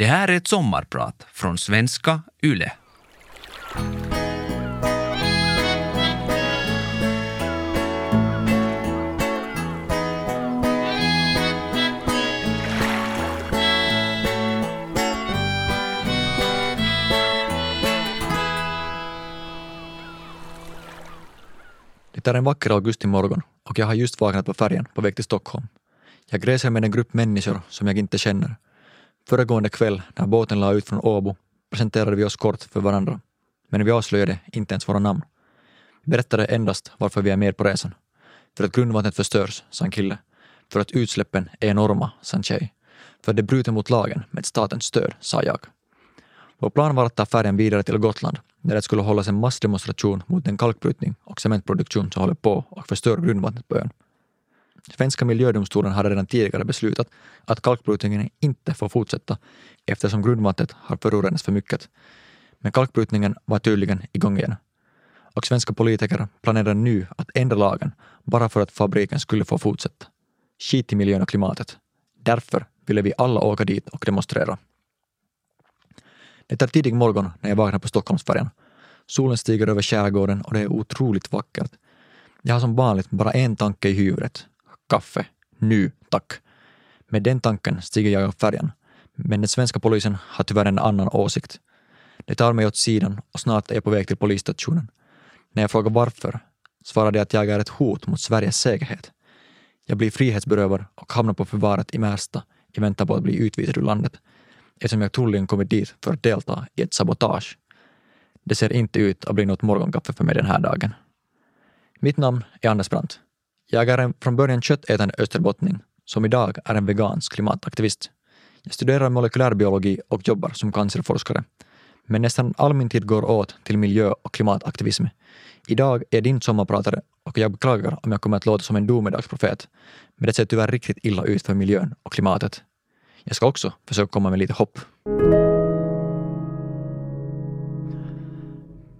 Det här är ett sommarprat från svenska YLE. Det är en vacker augustimorgon och jag har just vaknat på färjan på väg till Stockholm. Jag reser med en grupp människor som jag inte känner. Föregående kväll när båten la ut från Åbo presenterade vi oss kort för varandra, men vi avslöjade inte ens våra namn. Vi berättade endast varför vi är med på resan. För att grundvattnet förstörs, sa en kille. För att utsläppen är enorma, sa en tjej. För att det bryter mot lagen med statens stöd, sa jag. Vår plan var att ta färjan vidare till Gotland där det skulle hållas en massdemonstration mot den kalkbrytning och cementproduktion som håller på och förstör grundvattnet på ön. Svenska miljödomstolen hade redan tidigare beslutat att kalkbrytningen inte får fortsätta eftersom grundvattnet har förorenats för mycket. Men kalkbrytningen var tydligen igång igen. Och svenska politiker planerar nu att ändra lagen bara för att fabriken skulle få fortsätta. Skit i miljön och klimatet. Därför ville vi alla åka dit och demonstrera. Det är tidig morgon när jag vaknar på Stockholmsfärjan. Solen stiger över skärgården och det är otroligt vackert. Jag har som vanligt bara en tanke i huvudet. Kaffe. Nu, tack. Med den tanken stiger jag av färjan. Men den svenska polisen har tyvärr en annan åsikt. De tar mig åt sidan och snart är jag på väg till polisstationen. När jag frågar varför svarar de att jag är ett hot mot Sveriges säkerhet. Jag blir frihetsberövad och hamnar på förvaret i Märsta i väntan på att bli utvisad ur landet eftersom jag troligen kommit dit för att delta i ett sabotage. Det ser inte ut att bli något morgonkaffe för mig den här dagen. Mitt namn är Anders Brandt. Jag är en från början köttätande österbottning som idag är en vegansk klimataktivist. Jag studerar molekylärbiologi och jobbar som cancerforskare. Men nästan all min tid går åt till miljö och klimataktivism. Idag är din sommarpratare och jag beklagar om jag kommer att låta som en domedagsprofet. Men det ser tyvärr riktigt illa ut för miljön och klimatet. Jag ska också försöka komma med lite hopp.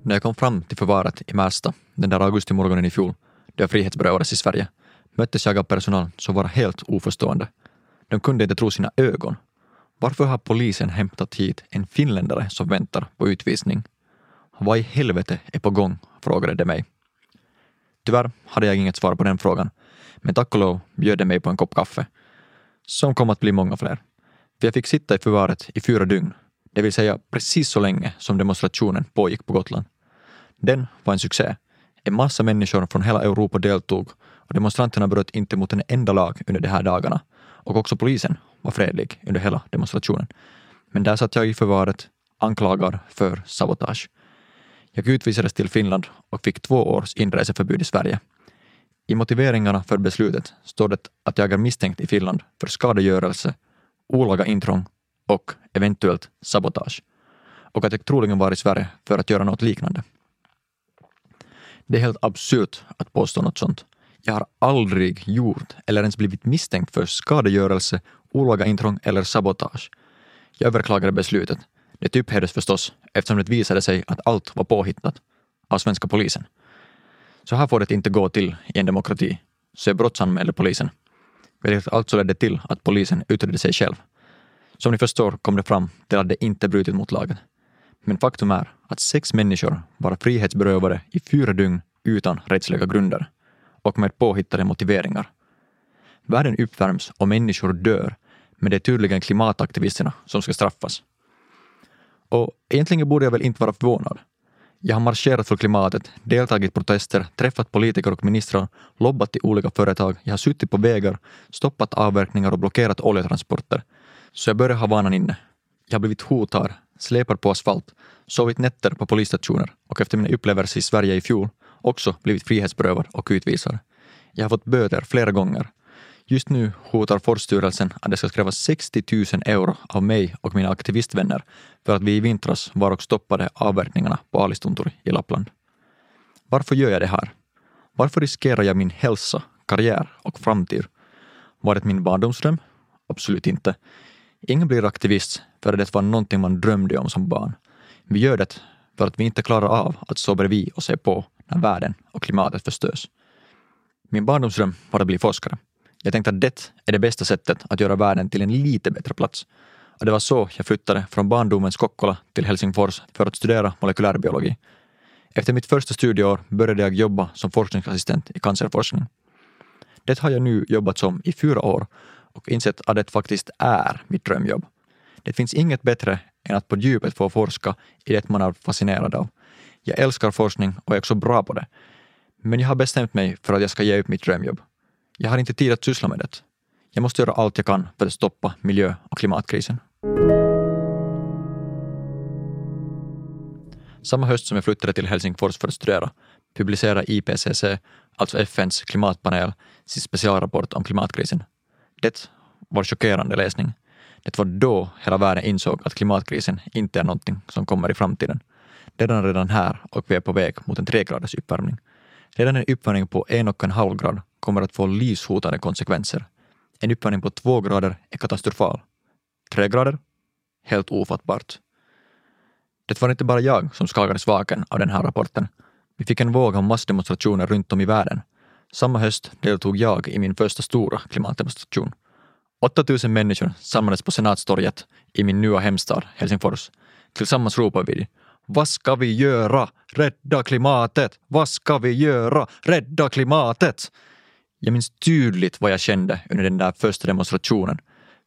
När jag kom fram till förvaret i Märsta den där augustimorgonen i fjol, det jag frihetsberövades i Sverige, möttes jag av personal som var helt oförstående. De kunde inte tro sina ögon. Varför har polisen hämtat hit en finländare som väntar på utvisning? Vad i helvete är på gång? frågade de mig. Tyvärr hade jag inget svar på den frågan, men tack och lov bjöd de mig på en kopp kaffe, som kom att bli många fler. För jag fick sitta i förvaret i fyra dygn, det vill säga precis så länge som demonstrationen pågick på Gotland. Den var en succé. En massa människor från hela Europa deltog och demonstranterna bröt inte mot en enda lag under de här dagarna. Och också polisen var fredlig under hela demonstrationen. Men där satt jag i förvaret, anklagad för sabotage. Jag utvisades till Finland och fick två års inreseförbud i Sverige. I motiveringarna för beslutet står det att jag är misstänkt i Finland för skadegörelse olaga intrång och eventuellt sabotage och att jag troligen var i Sverige för att göra något liknande. Det är helt absurt att påstå något sånt. Jag har aldrig gjort eller ens blivit misstänkt för skadegörelse, olaga intrång eller sabotage. Jag överklagade beslutet. Det upphävdes typ förstås eftersom det visade sig att allt var påhittat av svenska polisen. Så här får det inte gå till i en demokrati. Så jag brottsanmälde polisen vilket alltså ledde till att polisen utredde sig själv. Som ni förstår kom det fram till att det inte brutit mot lagen. Men faktum är att sex människor var frihetsberövade i fyra dygn utan rättsliga grunder och med påhittade motiveringar. Världen uppvärms och människor dör, men det är tydligen klimataktivisterna som ska straffas. Och egentligen borde jag väl inte vara förvånad. Jag har marscherat för klimatet, deltagit i protester, träffat politiker och ministrar, lobbat i olika företag, jag har suttit på vägar, stoppat avverkningar och blockerat oljetransporter. Så jag börjar ha vanan inne. Jag har blivit hotad, släpad på asfalt, sovit nätter på polisstationer och efter mina upplevelser i Sverige i fjol också blivit frihetsberövad och utvisad. Jag har fått böter flera gånger. Just nu hotar Forststyrelsen att det ska krävas 60 000 euro av mig och mina aktivistvänner för att vi i vintras var och stoppade avverkningarna på Alistuntur i Lappland. Varför gör jag det här? Varför riskerar jag min hälsa, karriär och framtid? Var det min barndomsdröm? Absolut inte. Ingen blir aktivist för att det var någonting man drömde om som barn. Vi gör det för att vi inte klarar av att stå bredvid och se på när världen och klimatet förstörs. Min barndomsdröm var att bli forskare. Jag tänkte att det är det bästa sättet att göra världen till en lite bättre plats. Och det var så jag flyttade från barndomens Kokkola till Helsingfors för att studera molekylärbiologi. Efter mitt första studieår började jag jobba som forskningsassistent i cancerforskning. Det har jag nu jobbat som i fyra år och insett att det faktiskt är mitt drömjobb. Det finns inget bättre än att på djupet få forska i det man är fascinerad av. Jag älskar forskning och är också bra på det. Men jag har bestämt mig för att jag ska ge upp mitt drömjobb. Jag har inte tid att syssla med det. Jag måste göra allt jag kan för att stoppa miljö och klimatkrisen. Samma höst som jag flyttade till Helsingfors för att studera publicerade IPCC, alltså FNs klimatpanel, sin specialrapport om klimatkrisen. Det var chockerande läsning. Det var då hela världen insåg att klimatkrisen inte är någonting som kommer i framtiden. Den är redan här och vi är på väg mot en tregraders uppvärmning. Redan en uppvärmning på en och en halv grad kommer att få livshotande konsekvenser. En uppvärmning på två grader är katastrofal. Tre grader? Helt ofattbart. Det var inte bara jag som skakades vaken av den här rapporten. Vi fick en våg av massdemonstrationer runt om i världen. Samma höst deltog jag i min första stora klimatdemonstration. 8000 människor samlades på Senatstorget i min nya hemstad Helsingfors. Tillsammans ropade vi vad ska vi göra? Rädda klimatet! Vad ska vi göra? Rädda klimatet! Jag minns tydligt vad jag kände under den där första demonstrationen.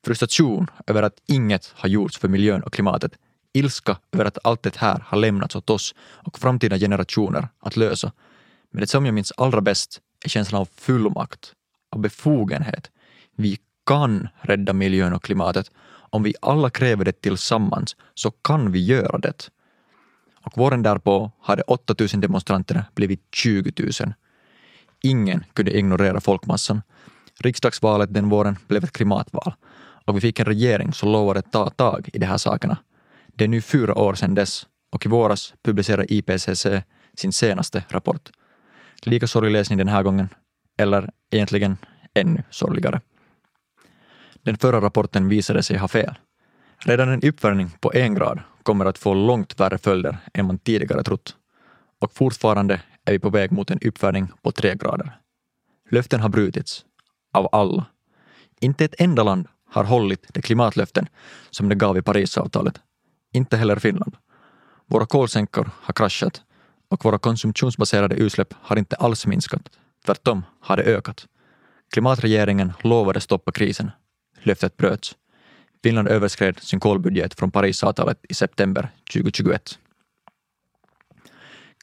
Frustration över att inget har gjorts för miljön och klimatet. Ilska över att allt det här har lämnats åt oss och framtida generationer att lösa. Men det som jag minns allra bäst känslan av fullmakt, av befogenhet. Vi kan rädda miljön och klimatet. Om vi alla kräver det tillsammans så kan vi göra det. Och våren därpå hade 8000 demonstranter blivit 20 000. Ingen kunde ignorera folkmassan. Riksdagsvalet den våren blev ett klimatval och vi fick en regering som lovade ta tag i de här sakerna. Det är nu fyra år sedan dess och i våras publicerade IPCC sin senaste rapport. Lika sorglig läsning den här gången, eller egentligen ännu sorgligare. Den förra rapporten visade sig ha fel. Redan en uppvärmning på en grad kommer att få långt värre följder än man tidigare trott. Och fortfarande är vi på väg mot en uppvärmning på tre grader. Löften har brutits. Av alla. Inte ett enda land har hållit de klimatlöften som de gav i Parisavtalet. Inte heller Finland. Våra kolsänkor har kraschat och våra konsumtionsbaserade utsläpp har inte alls minskat. Tvärtom har det ökat. Klimatregeringen lovade stoppa krisen. Löftet bröts. Finland överskred sin kolbudget från Parisavtalet i september 2021.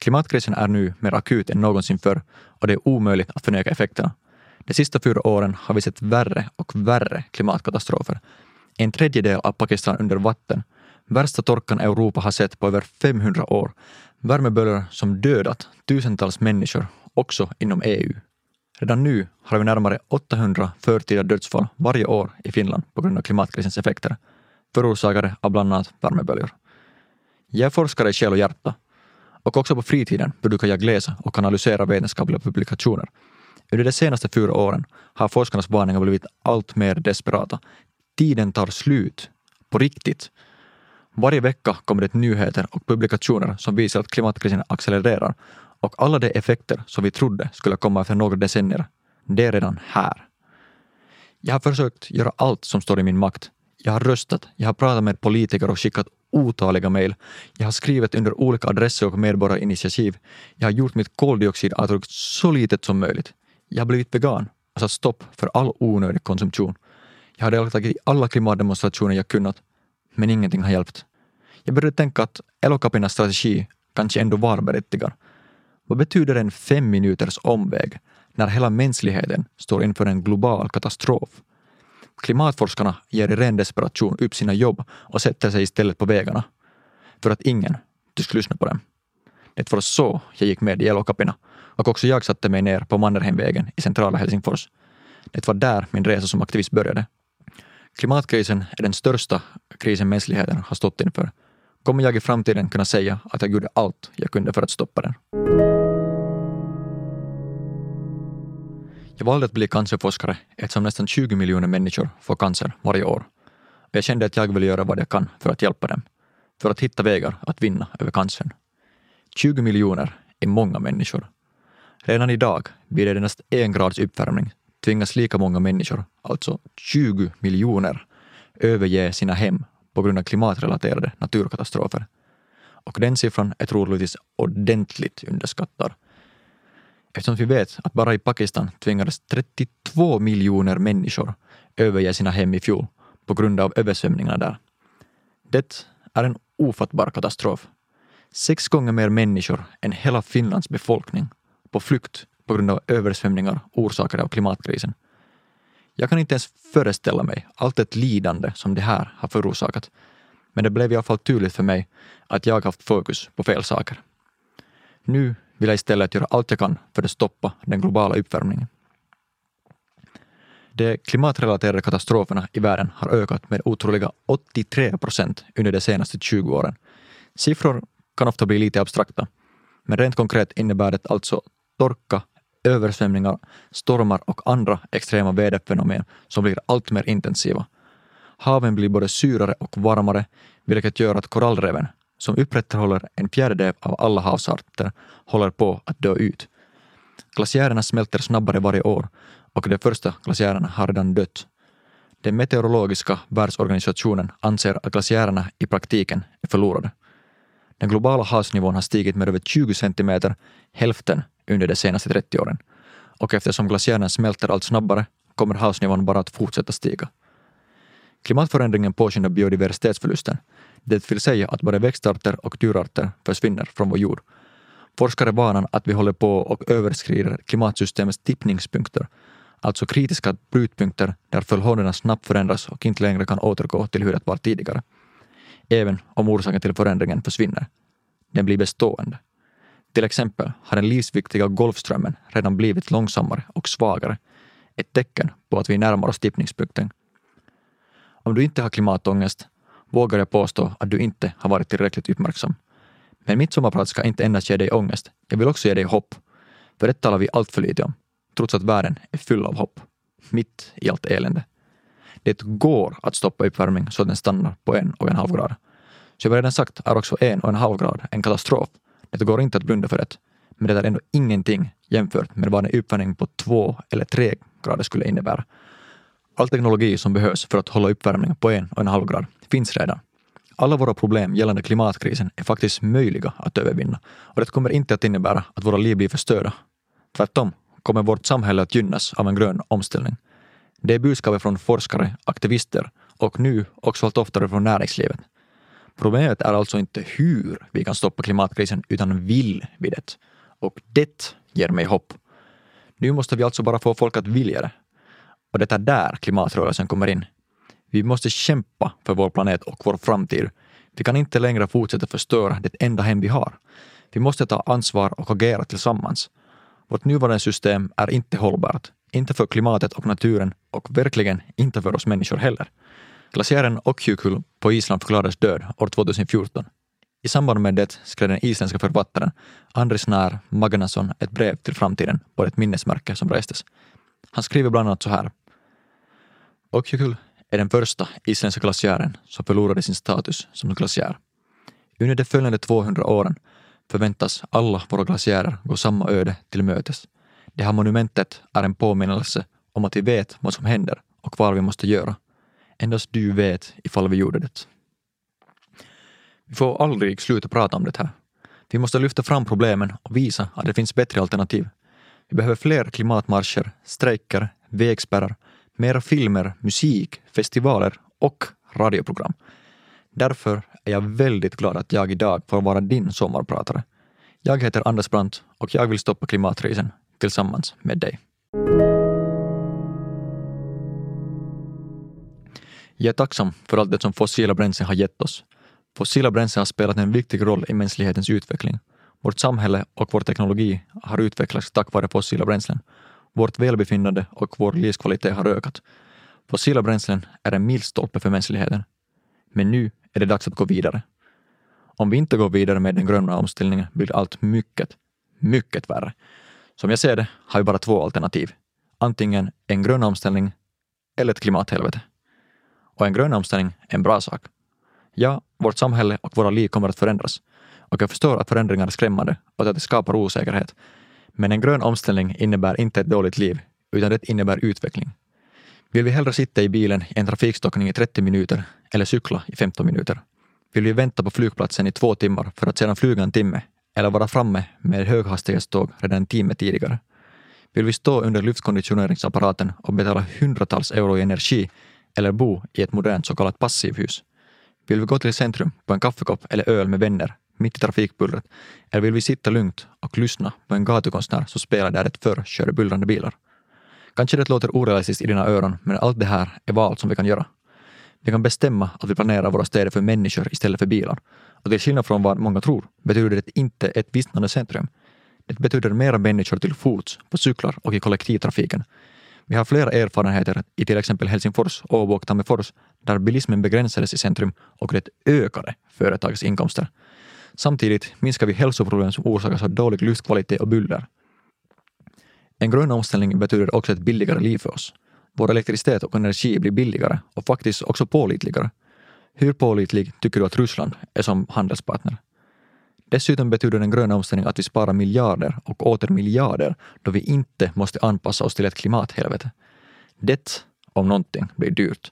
Klimatkrisen är nu mer akut än någonsin förr och det är omöjligt att förneka effekterna. De sista fyra åren har vi sett värre och värre klimatkatastrofer. En tredjedel av Pakistan under vatten, värsta torkan Europa har sett på över 500 år, värmeböljor som dödat tusentals människor, också inom EU. Redan nu har vi närmare 800 förtida dödsfall varje år i Finland på grund av klimatkrisens effekter, förorsakade av bland annat värmeböljor. Jag är forskare i själ och hjärta och också på fritiden brukar jag läsa och analysera vetenskapliga publikationer. Under de senaste fyra åren har forskarnas varningar blivit allt mer desperata. Tiden tar slut. På riktigt. Varje vecka kommer det nyheter och publikationer som visar att klimatkrisen accelererar och alla de effekter som vi trodde skulle komma efter några decennier, det är redan här. Jag har försökt göra allt som står i min makt. Jag har röstat, jag har pratat med politiker och skickat otaliga mejl. Jag har skrivit under olika adresser och medborgarinitiativ. Jag har gjort mitt koldioxidavtryck så litet som möjligt. Jag har blivit vegan och satt stopp för all onödig konsumtion. Jag har deltagit i alla klimatdemonstrationer jag kunnat, men ingenting har hjälpt. Jag började tänka att Elokapinas strategi kanske ändå var berättigad. Vad betyder en fem minuters omväg när hela mänskligheten står inför en global katastrof? Klimatforskarna ger i ren desperation upp sina jobb och sätter sig istället på vägarna. För att ingen tycks lyssna på dem. Det var så jag gick med i Elokapina och också jag satte mig ner på Mannerheimvägen i centrala Helsingfors. Det var där min resa som aktivist började. Klimatkrisen är den största krisen mänskligheten har stått inför. Kommer jag i framtiden kunna säga att jag gjorde allt jag kunde för att stoppa den? Jag valde att bli cancerforskare eftersom nästan 20 miljoner människor får cancer varje år. Och jag kände att jag ville göra vad jag kan för att hjälpa dem. För att hitta vägar att vinna över cancern. 20 miljoner är många människor. Redan idag, vid nästan en grads uppvärmning, tvingas lika många människor, alltså 20 miljoner, överge sina hem på grund av klimatrelaterade naturkatastrofer. Och den siffran är troligtvis ordentligt underskattad. Eftersom vi vet att bara i Pakistan tvingades 32 miljoner människor överge sina hem i fjol på grund av översvämningarna där. Det är en ofattbar katastrof. Sex gånger mer människor än hela Finlands befolkning på flykt på grund av översvämningar orsakade av klimatkrisen. Jag kan inte ens föreställa mig allt det lidande som det här har förorsakat, men det blev i alla fall tydligt för mig att jag haft fokus på fel saker. Nu vill jag istället göra allt jag kan för att stoppa den globala uppvärmningen. De klimatrelaterade katastroferna i världen har ökat med otroliga 83 procent under de senaste 20 åren. Siffror kan ofta bli lite abstrakta, men rent konkret innebär det alltså torka, översvämningar, stormar och andra extrema väderfenomen som blir allt mer intensiva. Haven blir både syrare och varmare, vilket gör att korallreven, som upprätthåller en fjärdedel av alla havsarter, håller på att dö ut. Glaciärerna smälter snabbare varje år och de första glaciärerna har redan dött. Den meteorologiska världsorganisationen anser att glaciärerna i praktiken är förlorade. Den globala havsnivån har stigit med över 20 centimeter, hälften under de senaste 30 åren. Och eftersom glaciären smälter allt snabbare kommer havsnivån bara att fortsätta stiga. Klimatförändringen påskyndar biodiversitetsförlusten. Det vill säga att både växtarter och djurarter försvinner från vår jord. Forskare varnar att vi håller på och överskrider klimatsystemets tippningspunkter, alltså kritiska brytpunkter där förhållandena snabbt förändras och inte längre kan återgå till hur det var tidigare. Även om orsaken till förändringen försvinner. Den blir bestående. Till exempel har den livsviktiga Golfströmmen redan blivit långsammare och svagare, ett tecken på att vi närmar oss tippningspunkten. Om du inte har klimatångest vågar jag påstå att du inte har varit tillräckligt uppmärksam. Men mitt sommarprat ska inte endast ge dig ångest, jag vill också ge dig hopp. För det talar vi allt för lite om, trots att världen är full av hopp. Mitt i allt elände. Det går att stoppa uppvärmning så att den stannar på en och en halv grad. Som jag redan sagt är också en och en halv grad en katastrof det går inte att blunda för det, men det är ändå ingenting jämfört med vad en uppvärmning på två eller tre grader skulle innebära. All teknologi som behövs för att hålla uppvärmningen på en och en halv grad finns redan. Alla våra problem gällande klimatkrisen är faktiskt möjliga att övervinna och det kommer inte att innebära att våra liv blir förstörda. Tvärtom kommer vårt samhälle att gynnas av en grön omställning. Det är budskapet från forskare, aktivister och nu också allt oftare från näringslivet. Problemet är alltså inte hur vi kan stoppa klimatkrisen, utan vill vi det? Och det ger mig hopp. Nu måste vi alltså bara få folk att vilja det. Och det är där klimatrörelsen kommer in. Vi måste kämpa för vår planet och vår framtid. Vi kan inte längre fortsätta förstöra det enda hem vi har. Vi måste ta ansvar och agera tillsammans. Vårt nuvarande system är inte hållbart. Inte för klimatet och naturen och verkligen inte för oss människor heller. Glaciären Okjukul på Island förklarades död år 2014. I samband med det skrev den isländska författaren Andris Nær Magnason ett brev till framtiden på ett minnesmärke som restes. Han skriver bland annat så här. Okjökull är den första isländska glaciären som förlorade sin status som glaciär. Under de följande 200 åren förväntas alla våra glaciärer gå samma öde till mötes. Det här monumentet är en påminnelse om att vi vet vad som händer och vad vi måste göra Endast du vet ifall vi gjorde det. Vi får aldrig sluta prata om det här. Vi måste lyfta fram problemen och visa att det finns bättre alternativ. Vi behöver fler klimatmarscher, strejker, vägspärrar, mera filmer, musik, festivaler och radioprogram. Därför är jag väldigt glad att jag idag får vara din sommarpratare. Jag heter Anders Brandt och jag vill stoppa klimatkrisen tillsammans med dig. Jag är tacksam för allt det som fossila bränslen har gett oss. Fossila bränslen har spelat en viktig roll i mänsklighetens utveckling. Vårt samhälle och vår teknologi har utvecklats tack vare fossila bränslen. Vårt välbefinnande och vår livskvalitet har ökat. Fossila bränslen är en milstolpe för mänskligheten. Men nu är det dags att gå vidare. Om vi inte går vidare med den gröna omställningen blir allt mycket, mycket värre. Som jag ser det har vi bara två alternativ. Antingen en grön omställning eller ett klimathelvete. Och en grön omställning är en bra sak. Ja, vårt samhälle och våra liv kommer att förändras. Och jag förstår att förändringar är skrämmande och att det skapar osäkerhet. Men en grön omställning innebär inte ett dåligt liv, utan det innebär utveckling. Vill vi hellre sitta i bilen i en trafikstockning i 30 minuter eller cykla i 15 minuter? Vill vi vänta på flygplatsen i två timmar för att sedan flyga en timme eller vara framme med höghastighetståg redan en timme tidigare? Vill vi stå under luftkonditioneringsapparaten och betala hundratals euro i energi eller bo i ett modernt så kallat passivhus? Vill vi gå till centrum på en kaffekopp eller öl med vänner mitt i trafikbullret eller vill vi sitta lugnt och lyssna på en gatukonstnär som spelar där det förr körde bullrande bilar? Kanske det låter orealistiskt i dina öron, men allt det här är val som vi kan göra. Vi kan bestämma att vi planerar våra städer för människor istället för bilar. Och till skillnad från vad många tror betyder det inte ett vissnande centrum. Det betyder mera människor till fots, på cyklar och i kollektivtrafiken. Vi har flera erfarenheter i till exempel Helsingfors, Åbo och Tammerfors där bilismen begränsades i centrum och det ökade företagens inkomster. Samtidigt minskar vi hälsoproblem som orsakas av dålig luftkvalitet och buller. En grön omställning betyder också ett billigare liv för oss. Vår elektricitet och energi blir billigare och faktiskt också pålitligare. Hur pålitlig tycker du att Ryssland är som handelspartner? Dessutom betyder den gröna omställningen att vi sparar miljarder och åter miljarder då vi inte måste anpassa oss till ett klimathelvete. Det, om någonting, blir dyrt.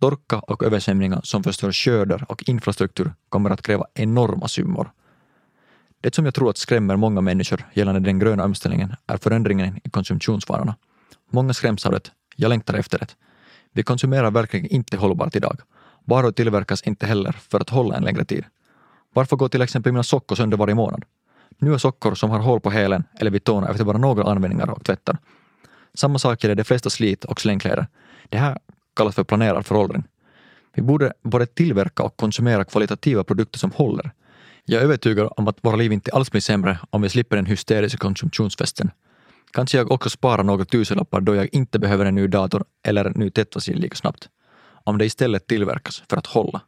Torka och översvämningar som förstör skördar och infrastruktur kommer att kräva enorma summor. Det som jag tror att skrämmer många människor gällande den gröna omställningen är förändringen i konsumtionsvanorna. Många skräms av det. Jag längtar efter det. Vi konsumerar verkligen inte hållbart idag. Varor tillverkas inte heller för att hålla en längre tid. Varför går till exempel mina sockor sönder varje månad? Nya sockor som har hål på hälen eller vid tårna efter bara några användningar och tvättar. Samma sak gäller de flesta slit och slängkläder. Det här kallas för planerad föråldring. Vi borde både tillverka och konsumera kvalitativa produkter som håller. Jag är övertygad om att våra liv inte alls blir sämre om vi slipper den hysteriska konsumtionsfesten. Kanske jag också sparar några tusenlappar då jag inte behöver en ny dator eller en ny tvättmaskin lika snabbt. Om det istället tillverkas för att hålla.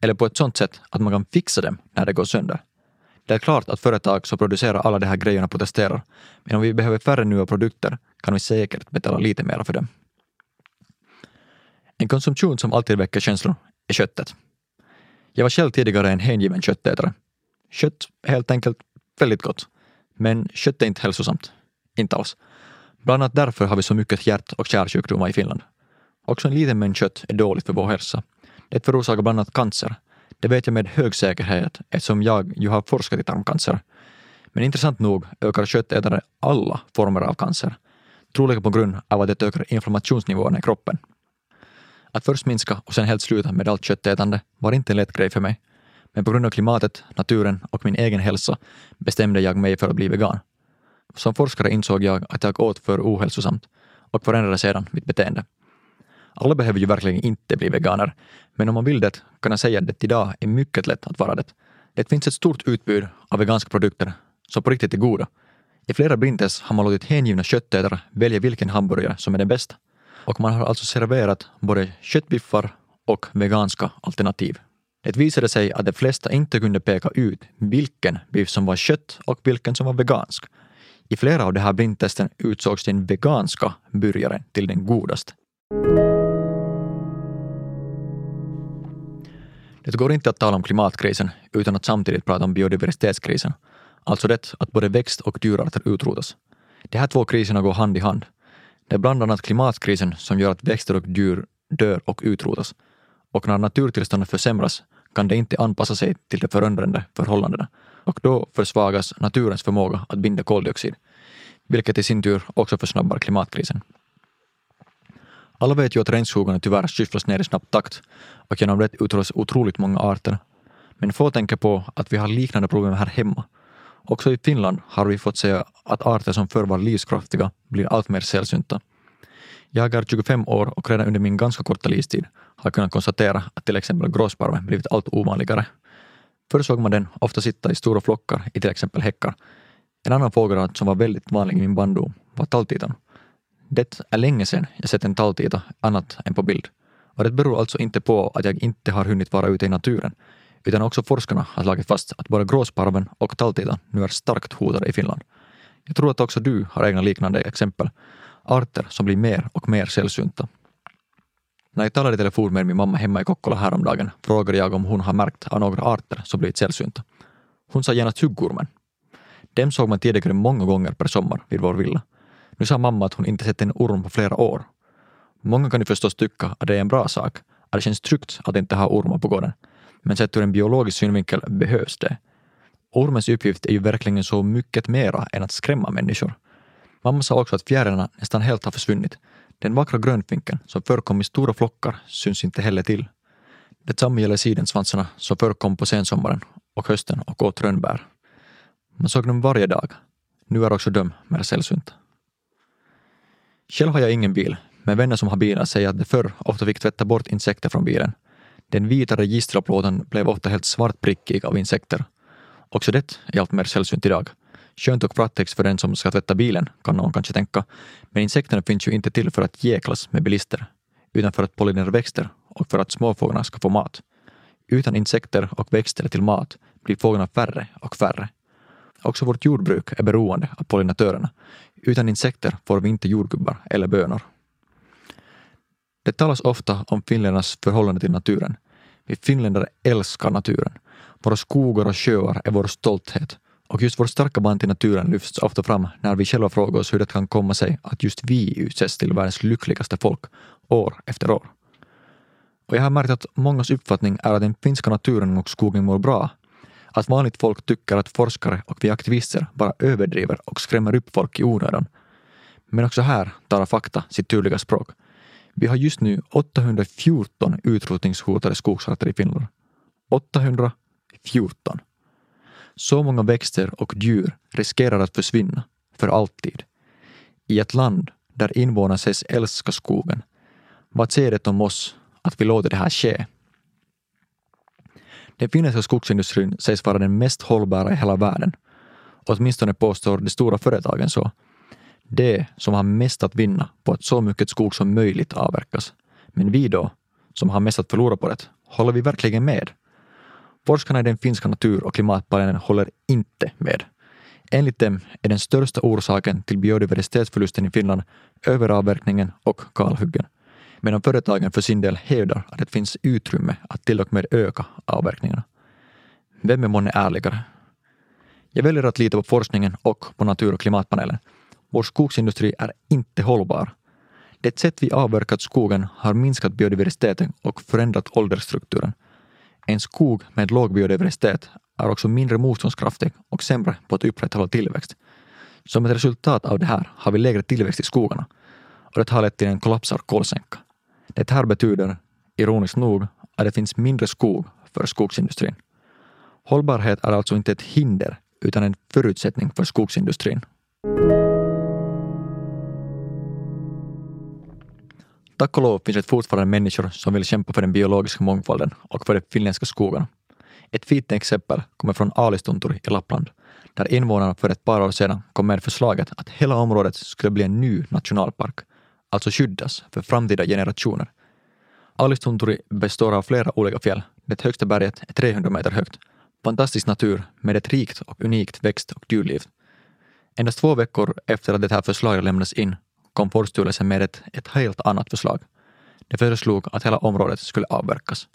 Eller på ett sånt sätt att man kan fixa dem när det går sönder. Det är klart att företag som producerar alla de här grejerna protesterar, men om vi behöver färre nya produkter kan vi säkert betala lite mer för dem. En konsumtion som alltid väcker känslor är köttet. Jag var själv tidigare en hängiven köttätare. Kött är helt enkelt väldigt gott. Men kött är inte hälsosamt. Inte alls. Bland annat därför har vi så mycket hjärt och kärlsjukdomar i Finland. Också en liten mängd kött är dåligt för vår hälsa. Det förorsakar bland annat cancer. Det vet jag med hög säkerhet eftersom jag ju har forskat i tarmcancer. Men intressant nog ökar köttätare alla former av cancer. Troligen på grund av att det ökar inflammationsnivåerna i kroppen. Att först minska och sen helt sluta med allt köttätande var inte en lätt grej för mig. Men på grund av klimatet, naturen och min egen hälsa bestämde jag mig för att bli vegan. Som forskare insåg jag att jag åt för ohälsosamt och förändrade sedan mitt beteende. Alla behöver ju verkligen inte bli veganer, men om man vill det kan jag säga att det idag är mycket lätt att vara det. Det finns ett stort utbud av veganska produkter som på riktigt är goda. I flera brintes har man låtit hängivna köttätare välja vilken hamburgare som är den bästa. Och man har alltså serverat både köttbiffar och veganska alternativ. Det visade sig att de flesta inte kunde peka ut vilken biff som var kött och vilken som var vegansk. I flera av de här blindtesten utsågs den veganska burgaren till den godaste. Det går inte att tala om klimatkrisen utan att samtidigt prata om biodiversitetskrisen. Alltså det att både växt och djurarter utrotas. De här två kriserna går hand i hand. Det är bland annat klimatkrisen som gör att växter och djur dör och utrotas. Och när naturtillståndet försämras kan det inte anpassa sig till de förändrade förhållandena och då försvagas naturens förmåga att binda koldioxid, vilket i sin tur också försnabbar klimatkrisen. Alla vet ju att regnskogarna tyvärr skyfflas ner i snabb takt och genom det utrotas otroligt många arter. Men få tänker på att vi har liknande problem här hemma. Också i Finland har vi fått se att arter som förr var livskraftiga blir allt mer sällsynta. Jag är 25 år och redan under min ganska korta livstid har kunnat konstatera att till exempel gråsparven blivit allt ovanligare. Förr såg man den ofta sitta i stora flockar i till exempel häckar. En annan fågelart som var väldigt vanlig i min barndom var talltitan. Det är länge sedan jag sett en talltita annat än på bild. Och det beror alltså inte på att jag inte har hunnit vara ute i naturen, utan också forskarna har slagit fast att både gråsparven och talltitan nu är starkt hotade i Finland. Jag tror att också du har egna liknande exempel. Arter som blir mer och mer sällsynta. När jag talade i telefon med min mamma hemma i Kokkola häromdagen frågade jag om hon har märkt av några arter som blivit sällsynta. Hon sa genast huggormen. Dem såg man tidigare många gånger per sommar vid vår villa. Nu sa mamma att hon inte sett en orm på flera år. Många kan ju förstås tycka att det är en bra sak, att det känns tryggt att inte ha ormar på gården. Men sett ur en biologisk synvinkel behövs det. Ormens uppgift är ju verkligen så mycket mera än att skrämma människor. Mamma sa också att fjärilarna nästan helt har försvunnit. Den vackra grönfinken som förekom i stora flockar syns inte heller till. Detsamma gäller sidensvansarna som förekom på sensommaren och hösten och åt rönnbär. Man såg dem varje dag. Nu är också de mer sällsynta. Själv har jag ingen bil, men vänner som har bilar säger att de förr ofta fick tvätta bort insekter från bilen. Den vita registerplåten blev ofta helt svartprickig av insekter. Också det är allt mer sällsynt idag. Skönt och praktiskt för den som ska tvätta bilen, kan någon kanske tänka. Men insekterna finns ju inte till för att jäklas med bilister, utan för att pollinera växter och för att småfåglarna ska få mat. Utan insekter och växter till mat blir fåglarna färre och färre. Också vårt jordbruk är beroende av pollinatörerna. Utan insekter får vi inte jordgubbar eller bönor. Det talas ofta om finländarnas förhållande till naturen. Vi finländare älskar naturen. Våra skogar och sjöar är vår stolthet. Och just vår starka band till naturen lyfts ofta fram när vi själva frågar oss hur det kan komma sig att just vi utses till världens lyckligaste folk år efter år. Och jag har märkt att mångas uppfattning är att den finska naturen och skogen mår bra. Att vanligt folk tycker att forskare och vi aktivister bara överdriver och skrämmer upp folk i onödan. Men också här talar fakta sitt tydliga språk. Vi har just nu 814 utrotningshotade skogsarter i Finland. 814. Så många växter och djur riskerar att försvinna för alltid. I ett land där invånarna sägs älska skogen. Vad säger det om oss att vi låter det här ske? Den finländska skogsindustrin sägs vara den mest hållbara i hela världen. Åtminstone påstår de stora företagen så. Det som har mest att vinna på att så mycket skog som möjligt avverkas. Men vi då, som har mest att förlora på det, håller vi verkligen med? Forskarna i den finska natur och klimatpanelen håller inte med. Enligt dem är den största orsaken till biodiversitetsförlusten i Finland överavverkningen och kalhyggen. Medan företagen för sin del hävdar att det finns utrymme att till och med öka avverkningarna. Vem är månne ärligare? Jag väljer att lita på forskningen och på natur och klimatpanelen. Vår skogsindustri är inte hållbar. Det sätt vi avverkat skogen har minskat biodiversiteten och förändrat åldersstrukturen. En skog med låg biodiversitet är också mindre motståndskraftig och sämre på att upprätthålla tillväxt. Som ett resultat av det här har vi lägre tillväxt i skogarna och det har lett till en kollapsad kolsänka. Det här betyder, ironiskt nog, att det finns mindre skog för skogsindustrin. Hållbarhet är alltså inte ett hinder utan en förutsättning för skogsindustrin. Tack och lov finns det fortfarande människor som vill kämpa för den biologiska mångfalden och för de finländska skogarna. Ett fint exempel kommer från Alistuntur i Lappland, där invånarna för ett par år sedan kom med förslaget att hela området skulle bli en ny nationalpark, alltså skyddas för framtida generationer. Alistunturi består av flera olika fjäll. Det högsta berget är 300 meter högt. Fantastisk natur med ett rikt och unikt växt och djurliv. Endast två veckor efter att det här förslaget lämnades in kom Forststyrelsen med ett, ett helt annat förslag. De föreslog att hela området skulle avverkas.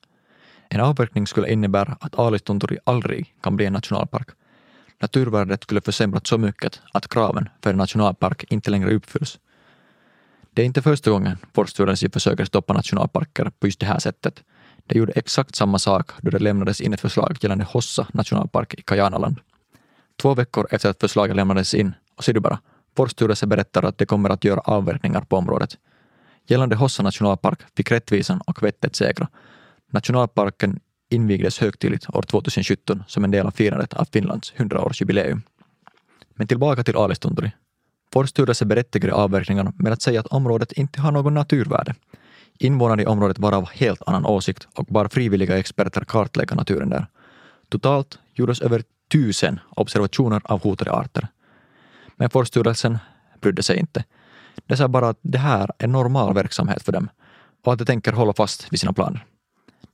En avverkning skulle innebära att Alistunturi aldrig kan bli en nationalpark. Naturvärdet skulle försämras så mycket att kraven för en nationalpark inte längre uppfylls. Det är inte första gången Forststyrelsen försöker stoppa nationalparker på just det här sättet. De gjorde exakt samma sak då det lämnades in ett förslag gällande Hossa nationalpark i Kajanaland. Två veckor efter att förslaget lämnades in, och ser du bara, Forststyrelsen berättar att de kommer att göra avverkningar på området. Gällande Hossa nationalpark fick rättvisan och vettet segra. Nationalparken invigdes högtidligt år 2017 som en del av firandet av Finlands 100-årsjubileum. Men tillbaka till Alistunturi. Forststyrelsen berättigade avverkningarna med att säga att området inte har någon naturvärde. Invånarna i området var av helt annan åsikt och bara frivilliga experter kartlägga naturen där. Totalt gjordes över tusen observationer av hotade arter. Men Forststyrelsen brydde sig inte. De sa bara att det här är normal verksamhet för dem och att de tänker hålla fast vid sina planer.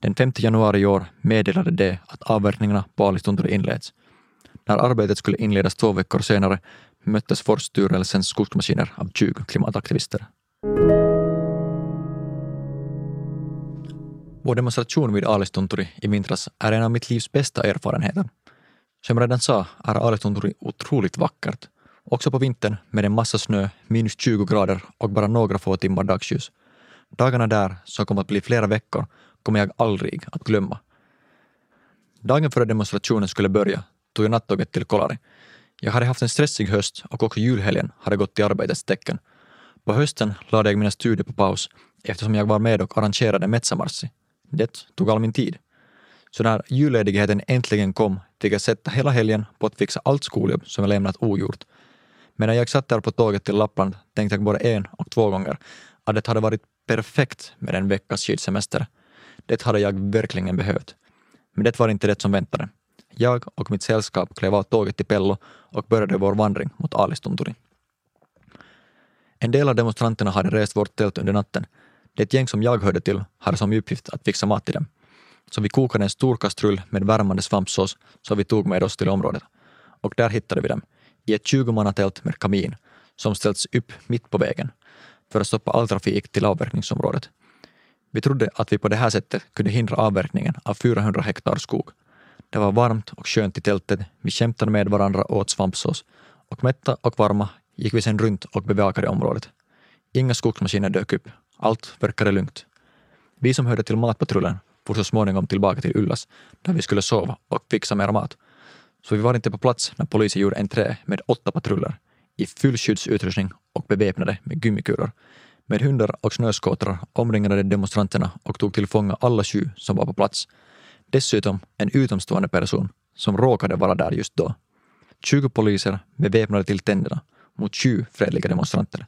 Den 5 januari i år meddelade de att avverkningarna på Alistunturi inleds. När arbetet skulle inledas två veckor senare möttes Forsstyrelsens skogsmaskiner av 20 klimataktivister. Vår demonstration vid Alistunturi i vintras är en av mitt livs bästa erfarenheter. Som jag redan sa är Alistunturi otroligt vackert. Också på vintern med en massa snö, minus 20 grader och bara några få timmar dagsljus. Dagarna där, som kom att bli flera veckor, kommer jag aldrig att glömma. Dagen före demonstrationen skulle börja tog jag nattåget till Kolari. Jag hade haft en stressig höst och också julhelgen hade gått i arbetets tecken. På hösten lade jag mina studier på paus eftersom jag var med och arrangerade Metsamarssi. Det tog all min tid. Så när julledigheten äntligen kom fick jag sätta hela helgen på att fixa allt skoljobb som jag lämnat ogjort. Men när jag satt där på tåget till Lappland tänkte jag både en och två gånger att det hade varit perfekt med en veckas skidsemester. Det hade jag verkligen behövt. Men det var inte det som väntade. Jag och mitt sällskap klev av tåget till Pello och började vår vandring mot Alistunturi. En del av demonstranterna hade rest vårt tält under natten. Det gäng som jag hörde till hade som uppgift att fixa mat till dem. Så vi kokade en stor kastrull med värmande svampsås som vi tog med oss till området. Och där hittade vi dem, i ett 20-mannatält med kamin som ställts upp mitt på vägen för att stoppa all trafik till avverkningsområdet. Vi trodde att vi på det här sättet kunde hindra avverkningen av 400 hektar skog. Det var varmt och skönt i tältet, vi kämpade med varandra och åt svampsås och mätta och varma gick vi sen runt och bevakade området. Inga skogsmaskiner dök upp. Allt verkade lugnt. Vi som hörde till matpatrullen for så småningom tillbaka till Ullas där vi skulle sova och fixa mer mat. Så vi var inte på plats när polisen gjorde entré med åtta patruller i full skyddsutrustning och beväpnade med gummikulor. Med hundar och snöskotrar omringade de demonstranterna och tog till fånga alla sju som var på plats. Dessutom en utomstående person som råkade vara där just då. 20 poliser beväpnade till tänderna mot sju fredliga demonstranter.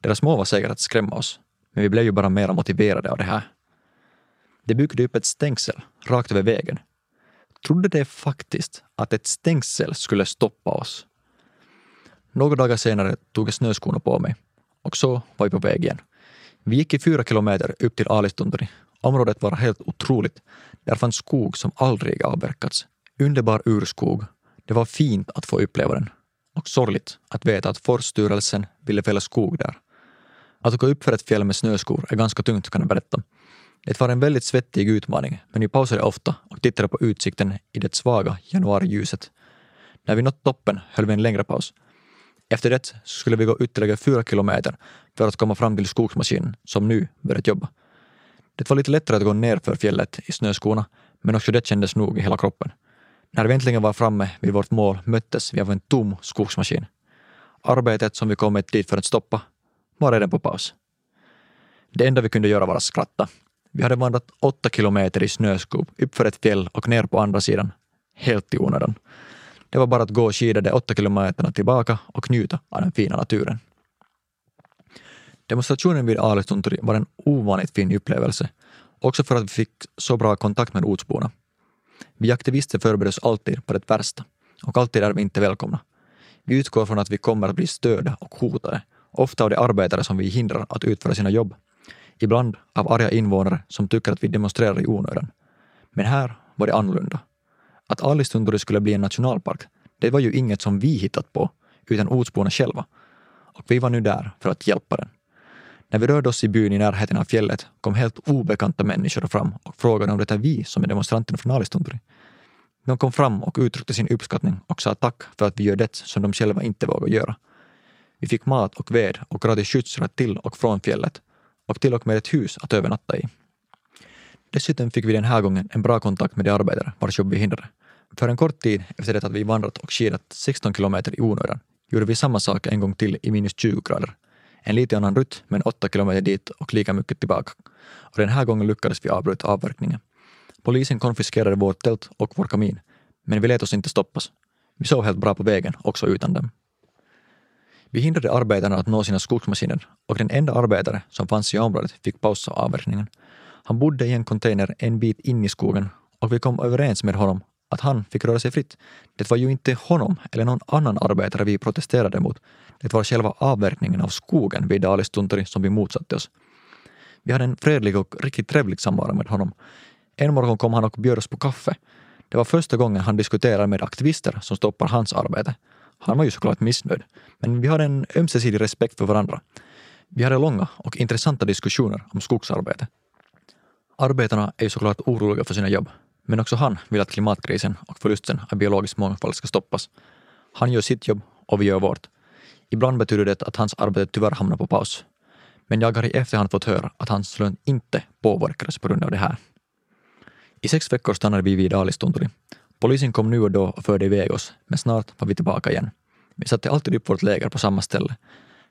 Deras mål var säkert att skrämma oss, men vi blev ju bara mera motiverade av det här. De byggde upp ett stängsel rakt över vägen. Trodde de faktiskt att ett stängsel skulle stoppa oss? Några dagar senare tog jag snöskorna på mig och så var vi på väg igen. Vi gick i fyra kilometer upp till Alistunturi. Området var helt otroligt. Där fanns skog som aldrig avverkats. Underbar urskog. Det var fint att få uppleva den. Och sorgligt att veta att Forststyrelsen ville fälla skog där. Att gå upp för ett fjäll med snöskor är ganska tungt kan jag berätta. Det var en väldigt svettig utmaning, men vi pausade ofta och tittade på utsikten i det svaga januariljuset. När vi nått toppen höll vi en längre paus. Efter det skulle vi gå ytterligare fyra kilometer för att komma fram till skogsmaskinen som nu börjat jobba. Det var lite lättare att gå ner för fjället i snöskorna, men också det kändes nog i hela kroppen. När vi äntligen var framme vid vårt mål möttes vi av en tom skogsmaskin. Arbetet som vi kommit dit för att stoppa var redan på paus. Det enda vi kunde göra var att skratta. Vi hade vandrat åtta kilometer i snöskog uppför ett fjäll och ner på andra sidan. Helt i onödan. Det var bara att gå och skida de åtta kilometerna tillbaka och njuta av den fina naturen. Demonstrationen vid Alestunturi var en ovanligt fin upplevelse, också för att vi fick så bra kontakt med ortsborna. Vi aktivister förbereder oss alltid på det värsta och alltid är vi inte välkomna. Vi utgår från att vi kommer att bli störda och hotade, ofta av de arbetare som vi hindrar att utföra sina jobb. Ibland av arga invånare som tycker att vi demonstrerar i onödan. Men här var det annorlunda. Att Alistunturi skulle bli en nationalpark, det var ju inget som vi hittat på, utan ortsborna själva. Och vi var nu där för att hjälpa den. När vi rörde oss i byn i närheten av fjället kom helt obekanta människor fram och frågade om det är vi som är demonstranterna från Alistunturi. De kom fram och uttryckte sin uppskattning och sa tack för att vi gör det som de själva inte vågar göra. Vi fick mat och ved och gratis skjutsar till och från fjället och till och med ett hus att övernatta i. Dessutom fick vi den här gången en bra kontakt med de arbetare vars jobb vi hindrade. För en kort tid efter det att vi vandrat och skidat 16 kilometer i onödan gjorde vi samma sak en gång till i minus 20 grader en lite annan rutt, men åtta kilometer dit och lika mycket tillbaka. Och den här gången lyckades vi avbryta avverkningen. Polisen konfiskerade vårt tält och vår kamin, men vi lät oss inte stoppas. Vi sov helt bra på vägen, också utan dem. Vi hindrade arbetarna att nå sina skogsmaskiner och den enda arbetare som fanns i området fick pausa avverkningen. Han bodde i en container en bit in i skogen och vi kom överens med honom att han fick röra sig fritt. Det var ju inte honom eller någon annan arbetare vi protesterade mot. Det var själva avverkningen av skogen vid Alistuntari som vi motsatte oss. Vi hade en fredlig och riktigt trevlig samvaro med honom. En morgon kom han och bjöd oss på kaffe. Det var första gången han diskuterade med aktivister som stoppar hans arbete. Han var ju såklart missnöjd, men vi hade en ömsesidig respekt för varandra. Vi hade långa och intressanta diskussioner om skogsarbete. Arbetarna är ju såklart oroliga för sina jobb, men också han vill att klimatkrisen och förlusten av biologisk mångfald ska stoppas. Han gör sitt jobb och vi gör vårt. Ibland betyder det att hans arbete tyvärr hamnar på paus. Men jag har i efterhand fått höra att hans lön inte påverkades på grund av det här. I sex veckor stannade vi vid Alistunturi. Polisen kom nu och då och förde iväg oss, men snart var vi tillbaka igen. Vi satte alltid upp vårt läger på samma ställe.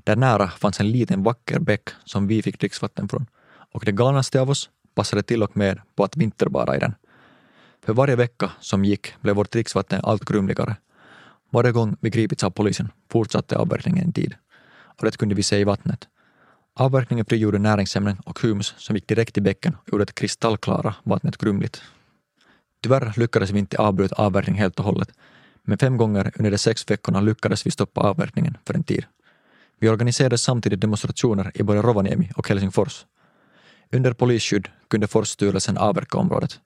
Där nära fanns en liten vacker bäck som vi fick dricksvatten från. Och det galnaste av oss passade till och med på att vinterbada i den. För varje vecka som gick blev vårt dricksvatten allt grumligare. Varje gång vi gripits av polisen fortsatte avverkningen en tid. Och det kunde vi se i vattnet. Avverkningen frigjorde näringsämnen och humus som gick direkt i bäcken och gjorde det kristallklara vattnet grumligt. Tyvärr lyckades vi inte avbryta avverkningen helt och hållet, men fem gånger under de sex veckorna lyckades vi stoppa avverkningen för en tid. Vi organiserade samtidigt demonstrationer i både Rovaniemi och Helsingfors. Under polisskydd kunde Forsstyrelsen avverka området.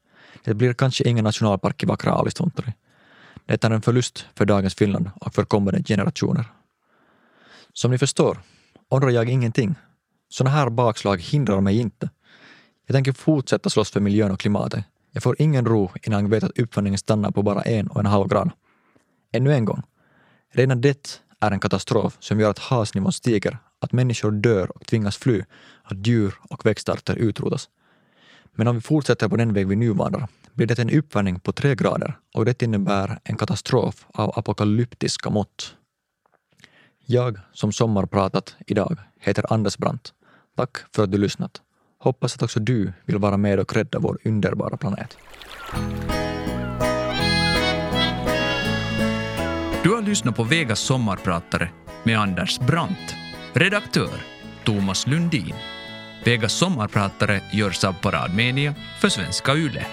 Det blir kanske ingen nationalpark i vackra Alistunturi. Det är en förlust för dagens Finland och för kommande generationer. Som ni förstår ångrar jag ingenting. Sådana här bakslag hindrar mig inte. Jag tänker fortsätta slåss för miljön och klimatet. Jag får ingen ro innan jag vet att uppvärmningen stannar på bara en och en halv grad. Ännu en gång. Redan det är en katastrof som gör att havsnivån stiger, att människor dör och tvingas fly, att djur och växtarter utrotas. Men om vi fortsätter på den väg vi nu vandrar blir det en uppvärmning på tre grader och det innebär en katastrof av apokalyptiska mått. Jag som sommarpratat idag heter Anders Brandt. Tack för att du lyssnat. Hoppas att också du vill vara med och rädda vår underbara planet. Du har lyssnat på Vegas sommarpratare med Anders Brandt. Redaktör Thomas Lundin. Vegas sommarpratare görs av Paradmedia för Svenska Yle.